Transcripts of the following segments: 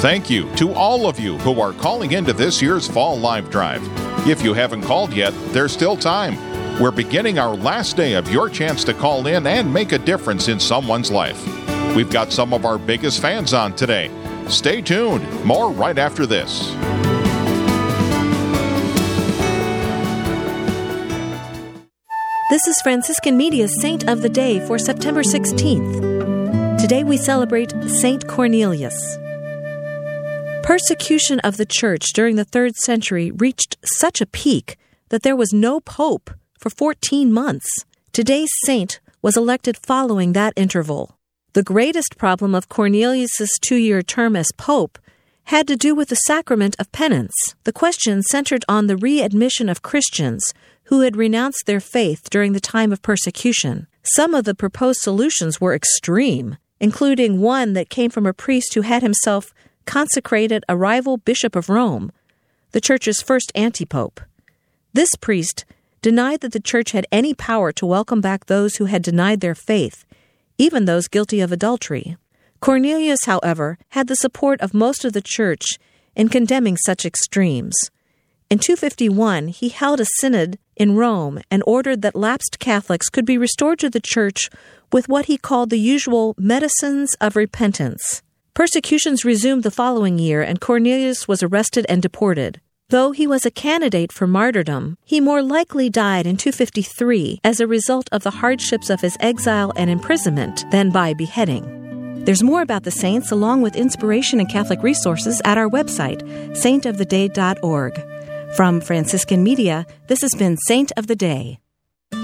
Thank you to all of you who are calling into this year's Fall Live Drive. If you haven't called yet, there's still time. We're beginning our last day of your chance to call in and make a difference in someone's life. We've got some of our biggest fans on today. Stay tuned. More right after this. This is Franciscan Media's Saint of the Day for September 16th. Today we celebrate Saint Cornelius. Persecution of the Church during the third century reached such a peak that there was no pope for 14 months. Today's saint was elected following that interval. The greatest problem of Cornelius's two-year term as pope had to do with the sacrament of penance. The question centered on the readmission of Christians who had renounced their faith during the time of persecution. Some of the proposed solutions were extreme, including one that came from a priest who had himself consecrated a rival bishop of Rome, the church's first antipope. This priest denied that the church had any power to welcome back those who had denied their faith, even those guilty of adultery. Cornelius, however, had the support of most of the church in condemning such extremes. In 251, he held a synod in Rome and ordered that lapsed Catholics could be restored to the church with what he called the usual medicines of repentance. Persecutions resumed the following year, and Cornelius was arrested and deported. Though he was a candidate for martyrdom, he more likely died in 253 as a result of the hardships of his exile and imprisonment than by beheading. There's more about the saints along with inspiration and Catholic resources at our website, saintoftheday.org. From Franciscan Media, this has been Saint of the Day.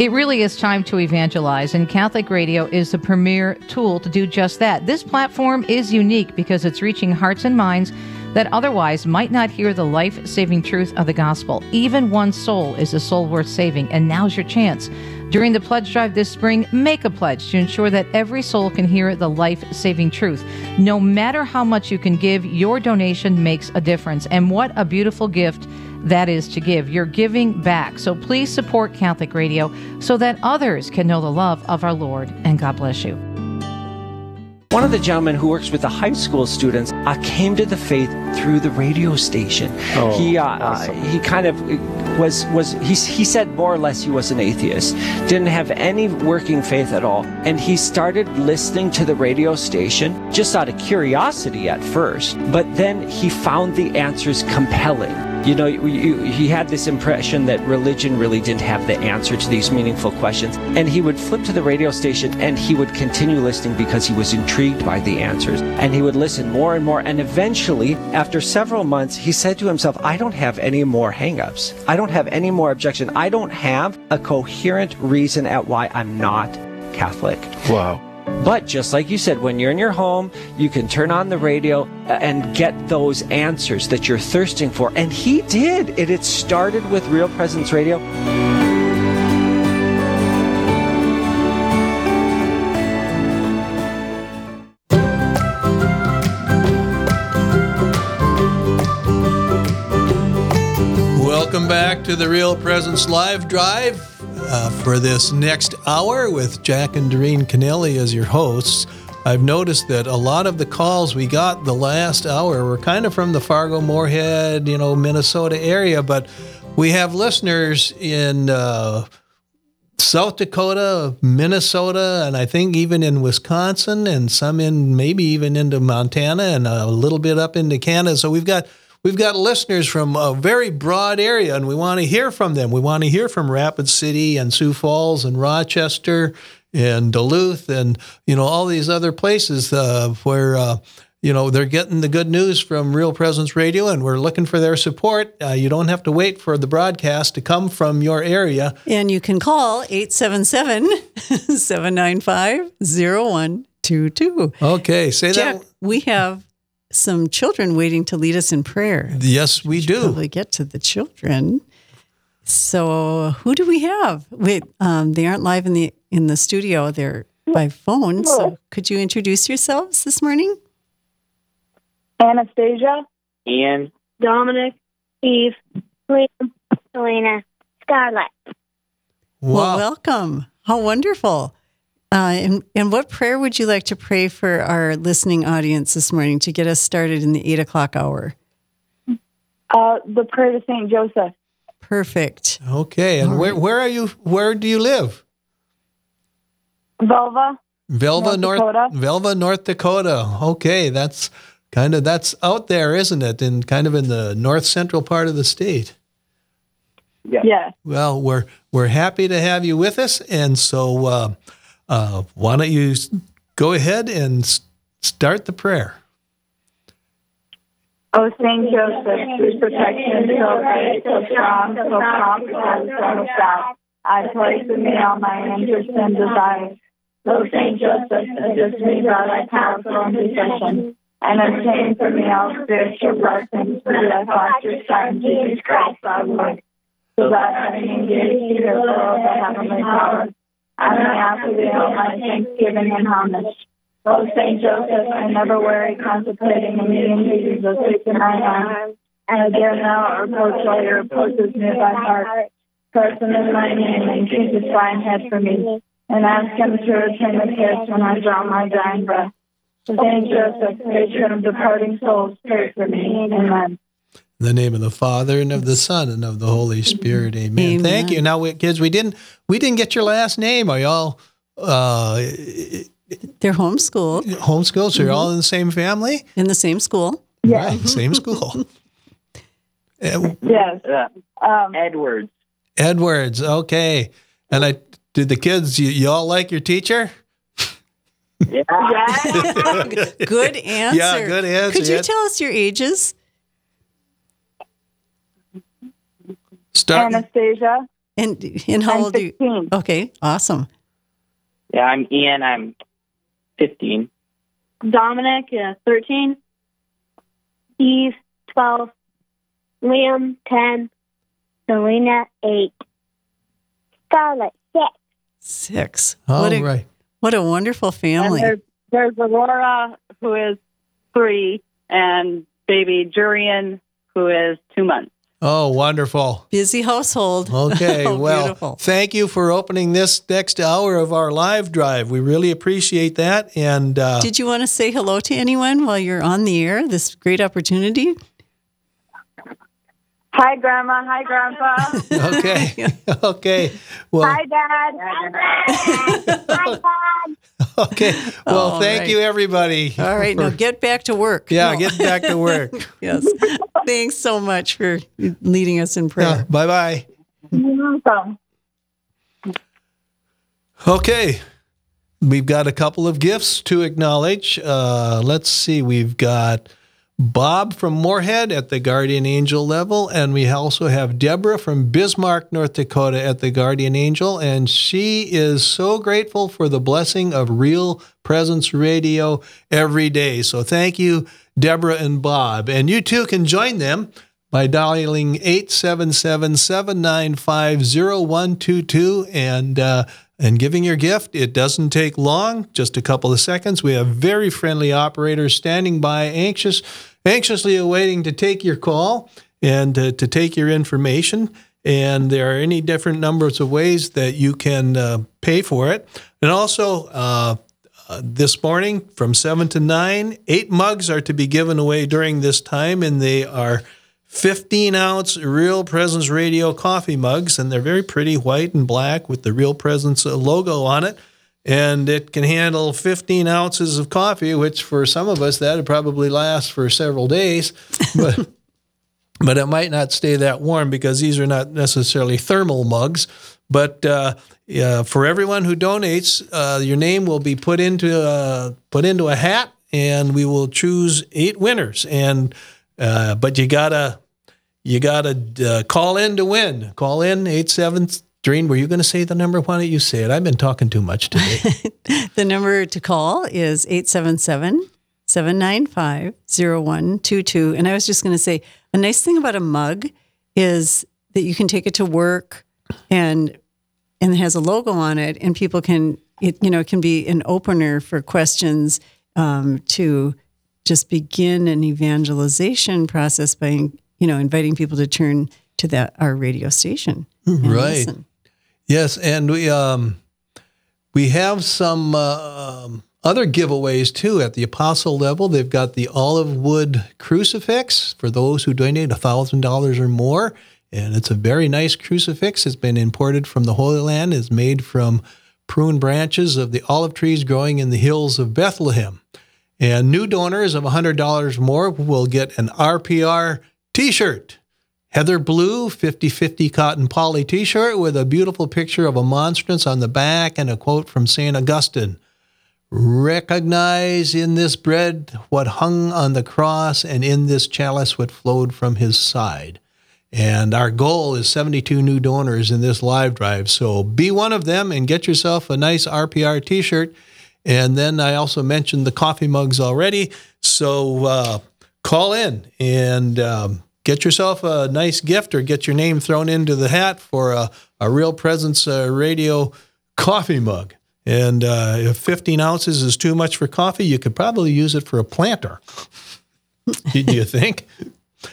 It really is time to evangelize, and Catholic Radio is the premier tool to do just that. This platform is unique because it's reaching hearts and minds that otherwise might not hear the life saving truth of the gospel. Even one soul is a soul worth saving, and now's your chance. During the pledge drive this spring, make a pledge to ensure that every soul can hear the life saving truth. No matter how much you can give, your donation makes a difference. And what a beautiful gift that is to give. You're giving back. So please support Catholic Radio so that others can know the love of our Lord. And God bless you. One of the gentlemen who works with the high school students uh, came to the faith through the radio station. Oh, he uh, awesome. uh, he kind of was was he, he said more or less he was an atheist, didn't have any working faith at all, and he started listening to the radio station just out of curiosity at first, but then he found the answers compelling. You know, you, you, he had this impression that religion really didn't have the answer to these meaningful questions. And he would flip to the radio station and he would continue listening because he was intrigued by the answers. And he would listen more and more. And eventually, after several months, he said to himself, I don't have any more hangups. I don't have any more objection. I don't have a coherent reason at why I'm not Catholic. Wow. But just like you said, when you're in your home, you can turn on the radio and get those answers that you're thirsting for. And he did. It, it started with Real Presence Radio. Welcome back to the Real Presence Live Drive uh, for this next hour with Jack and Doreen Kennelly as your hosts. I've noticed that a lot of the calls we got the last hour were kind of from the Fargo, Moorhead, you know, Minnesota area, but we have listeners in uh, South Dakota, Minnesota, and I think even in Wisconsin, and some in maybe even into Montana and a little bit up into Canada. So we've got we've got listeners from a very broad area, and we want to hear from them. We want to hear from Rapid City and Sioux Falls and Rochester and Duluth and you know all these other places uh, where. Uh, you know they're getting the good news from Real Presence Radio, and we're looking for their support. Uh, you don't have to wait for the broadcast to come from your area. And you can call 877 795 0122. Okay, say Jack, that. we have some children waiting to lead us in prayer. Yes, we do. Probably get to the children. So who do we have? Wait, um, they aren't live in the in the studio. They're by phone. So could you introduce yourselves this morning? Anastasia, Ian, Dominic, Eve, Liam, Selena, Scarlett. Well, welcome. How wonderful. Uh, and, and what prayer would you like to pray for our listening audience this morning to get us started in the eight o'clock hour? Uh, the prayer to Saint Joseph. Perfect. Okay, and where where are you? Where do you live? Velva. Velva, North North, Dakota. Velva, North Dakota. Okay, that's kind of that's out there, isn't it? In kind of in the north central part of the state. Yeah. Yes. Well, we're we're happy to have you with us, and so uh, uh, why don't you go ahead and start the prayer? O Saint Joseph, whose protection is so great, so strong, so prompt, so stout, I place in me all my interests and desires. O Saint Joseph, assist me by thy counsel and intercession, and obtain for me all spiritual blessings through thy foster Son, Jesus Christ our Lord, so that having engaged to the will of the heavenly power, I may offer thee all my thanksgiving and homage. O Saint Joseph, I never weary contemplating the meeting Jesus of faith in my arms, and dare now approach all your approaches near thy heart. Person in my name and keep his fine head for me, and ask him to return the kiss when I draw my dying breath. Saint Joseph, patron of departing souls, pray for me. Amen. In the name of the Father and of the Son and of the Holy Spirit. Amen. Amen. Thank you. Now, we, kids, we didn't we didn't get your last name. Are y'all uh, They're homeschooled homeschooled? So you're all in the same family? in the same school. Right, same school. Uh, Yes. Um, Edwards. Edwards. Okay. And I did the kids. You, you all like your teacher? Yeah. Good answer. Yeah, good answer. Could you Yeah. tell us your ages? Start. Anastasia. And and how I'm old are you? 15. Okay, awesome. Yeah, I'm Ian. I'm 15. Dominic, yeah, 13. Steve, 12. Liam, 10. Selena, 8. Scarlett, 6. Six. All what a right. what a wonderful family. And there's, there's Aurora, who is three, and baby Jurian, who is two months. Oh, wonderful. Busy household. Okay, Oh, well, beautiful. thank you for opening this next hour of our live drive. We really appreciate that. And uh, Did you want to say hello to anyone while you're on the air? This great opportunity. Hi, Grandma. Hi, Grandpa. okay, okay, well, Hi, Dad. Hi, Dad. okay, well, All thank right. you, everybody. All right, now get back to work. yeah, No. get back to work. yes. Thanks so much for leading us in prayer. bye bye. Welcome. Okay. We've got a couple of gifts to acknowledge. Uh, let's see. We've got Bob from Moorhead at the Guardian Angel level, and we also have Deborah from Bismarck, North Dakota at the Guardian Angel, and she is so grateful for the blessing of Real Presence Radio every day. So thank you, Deborah and Bob. And you too can join them by dialing 877-795-0122 and uh, and giving your gift. It doesn't take long, just a couple of seconds. We have very friendly operators standing by, anxious, anxiously awaiting to take your call and uh, to take your information. And there are any different numbers of ways that you can uh, pay for it. And also, uh, uh, this morning from 7 to 9, eight mugs are to be given away during this time, and they are 15 ounce Real Presence Radio coffee mugs, and they're very pretty, white and black with the Real Presence uh, logo on it. And it can handle 15 ounces of coffee, which for some of us, that would probably last for several days. But but it might not stay that warm because these are not necessarily thermal mugs. But uh, yeah, for everyone who donates, uh, your name will be put into a, put into a hat, and we will choose eight winners. And uh, but you gotta you gotta uh, call in to win. Call in eight seven. Doreen, were you going to say the number? Why don't you say it? I've been talking too much today. The number to call is 877 795 0122. And I was just going to say a nice thing about a mug is that you can take it to work and and it has a logo on it and people can it you know it can be an opener for questions um, to just begin an evangelization process by you know inviting people to turn to that our radio station and Right. listen. Yes, and we um we have some uh, um, other giveaways too at the apostle level. They've got the olive wood crucifix for those who donate $1,000 or more. And it's a very nice crucifix. It's been imported from the Holy Land. It's made from prune branches of the olive trees growing in the hills of Bethlehem. And new donors of $100 more will get an RPR t shirt. Heather Blue 50 50 cotton poly t shirt with a beautiful picture of a monstrance on the back and a quote from St. Augustine. Recognize in this bread what hung on the cross, and in this chalice what flowed from his side. And our goal is 72 new donors in this live drive. So be one of them and get yourself a nice RPR t shirt. And then I also mentioned the coffee mugs already. So uh, call in and um, get yourself a nice gift or get your name thrown into the hat for a, a Real Presence uh, Radio coffee mug. And uh, if 15 ounces is too much for coffee, you could probably use it for a planter. Do you think?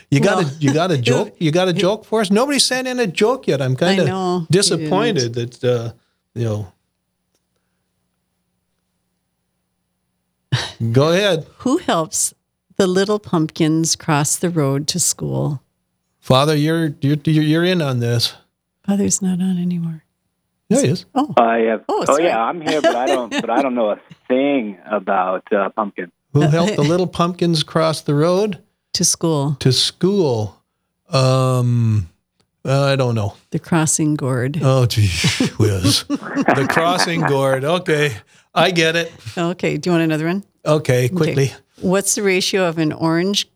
You got well, a you got a joke you got a joke for us? Nobody sent in a joke yet. I'm kind of disappointed that uh, you know. Go ahead. Who helps the little pumpkins cross the road to school? Father, you're you're you're in on this. Father's not on anymore. Yeah, he is. Oh, I have. Oh, oh yeah, I'm here, but I don't. but I don't know a thing about uh, pumpkin. Who helped the little pumpkins cross the road? To school. To school. Um, uh, I don't know. The crossing gourd. Oh, gee whiz. the crossing gourd. Okay. I get it. Okay. Do you want another one? Okay, quickly. Okay. What's the ratio of an orange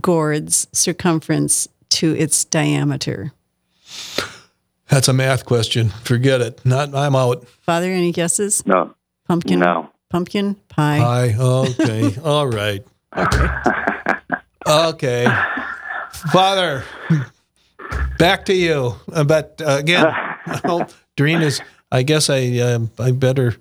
gourd's circumference to its diameter? That's a math question. Forget it. Not I'm out. Father, any guesses? No. Pumpkin? No. Pumpkin pie. Pie. Okay. All right. Okay. Okay. Father, back to you. Uh, but uh, again, well, Doreen is, I guess I uh, I better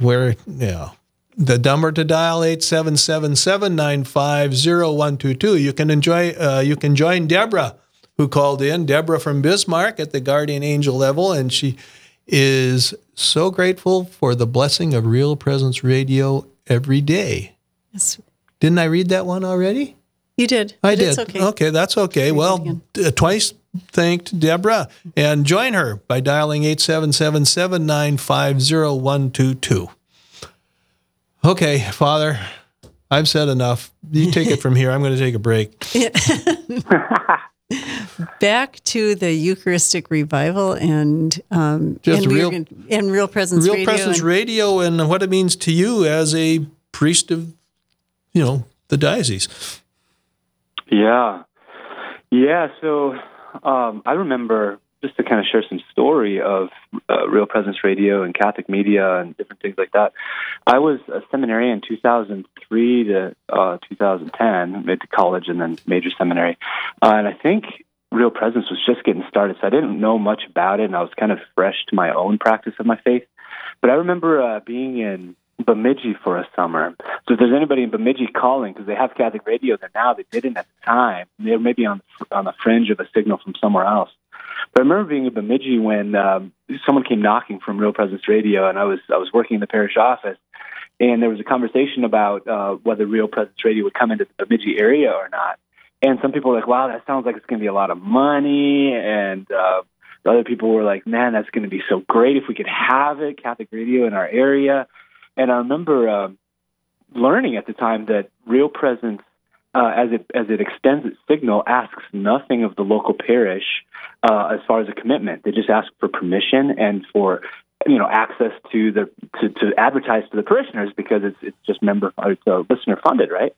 wear, yeah. The number to dial 877-795-0122. You can enjoy uh, you can join Deborah who called in, Deborah from Bismarck at the Guardian Angel level and she is so grateful for the blessing of Real Presence Radio every day. Yes. Didn't I read that one already? You did. I did. Okay. okay. that's okay. well, uh, twice thanked Deborah and join her by dialing 877 795 0122. Okay, Father, I've said enough. You take it from here. I'm going to take a break. Back to the Eucharistic revival and um, just and real and real presence real radio presence and, radio and what it means to you as a priest of you know the diocese. Yeah. Yeah. So um, I remember just to kind of share some story of uh, Real Presence Radio and Catholic media and different things like that. I was a seminary in 2003 to uh, 2010, made to college and then major seminary. Uh, and I think Real Presence was just getting started, so I didn't know much about it, and I was kind of fresh to my own practice of my faith. But I remember uh, being in Bemidji for a summer. So if there's anybody in Bemidji calling, because they have Catholic radio there now, they didn't at the time. They were maybe on on the fringe of a signal from somewhere else. But I remember being in Bemidji when um, someone came knocking from Real Presence Radio, and I was I was working in the parish office, and there was a conversation about uh, whether Real Presence Radio would come into the Bemidji area or not. And some people were like, "Wow, that sounds like it's going to be a lot of money," and uh, the other people were like, "Man, that's going to be so great if we could have it, Catholic radio in our area." And I remember uh, learning at the time that Real Presence, uh, as it as it extends its signal, asks nothing of the local parish uh, as far as a commitment. They just ask for permission and for you know access to the to, to advertise to the parishioners because it's it's just member it's uh, listener funded, right?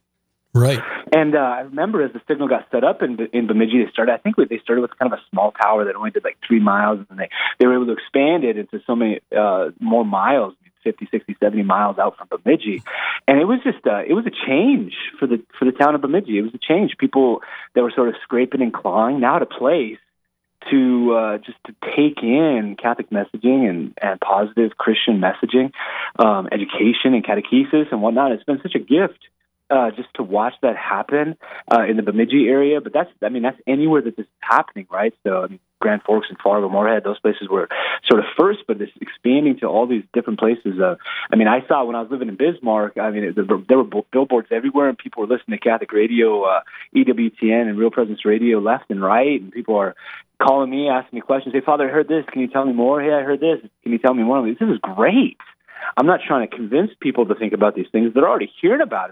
Right. And uh, I remember as the signal got set up in in Bemidji, they started. I think they started with kind of a small tower that only did like three miles, and they they were able to expand it into so many uh, more miles 50, 60, 70 miles out from Bemidji. And it was just uh, it was a change for the for the town of Bemidji. It was a change. People that were sort of scraping and clawing now a place to uh, just to take in Catholic messaging and, and positive Christian messaging, um, education and catechesis and whatnot. It's been such a gift uh, just to watch that happen uh, in the Bemidji area. But that's, I mean, that's anywhere that this is happening, right? So I mean, Grand Forks and Fargo, Moorhead. Those places were sort of first, but it's expanding to all these different places. Uh, I mean, I saw when I was living in Bismarck. I mean, there were, there were billboards everywhere, and people were listening to Catholic radio, uh, EWTN, and Real Presence Radio left and right, and people are calling me, asking me questions. Hey, Father, I heard this. Can you tell me more? Hey, I heard this. Can you tell me more? This is great. I'm not trying to convince people to think about these things. They're already hearing about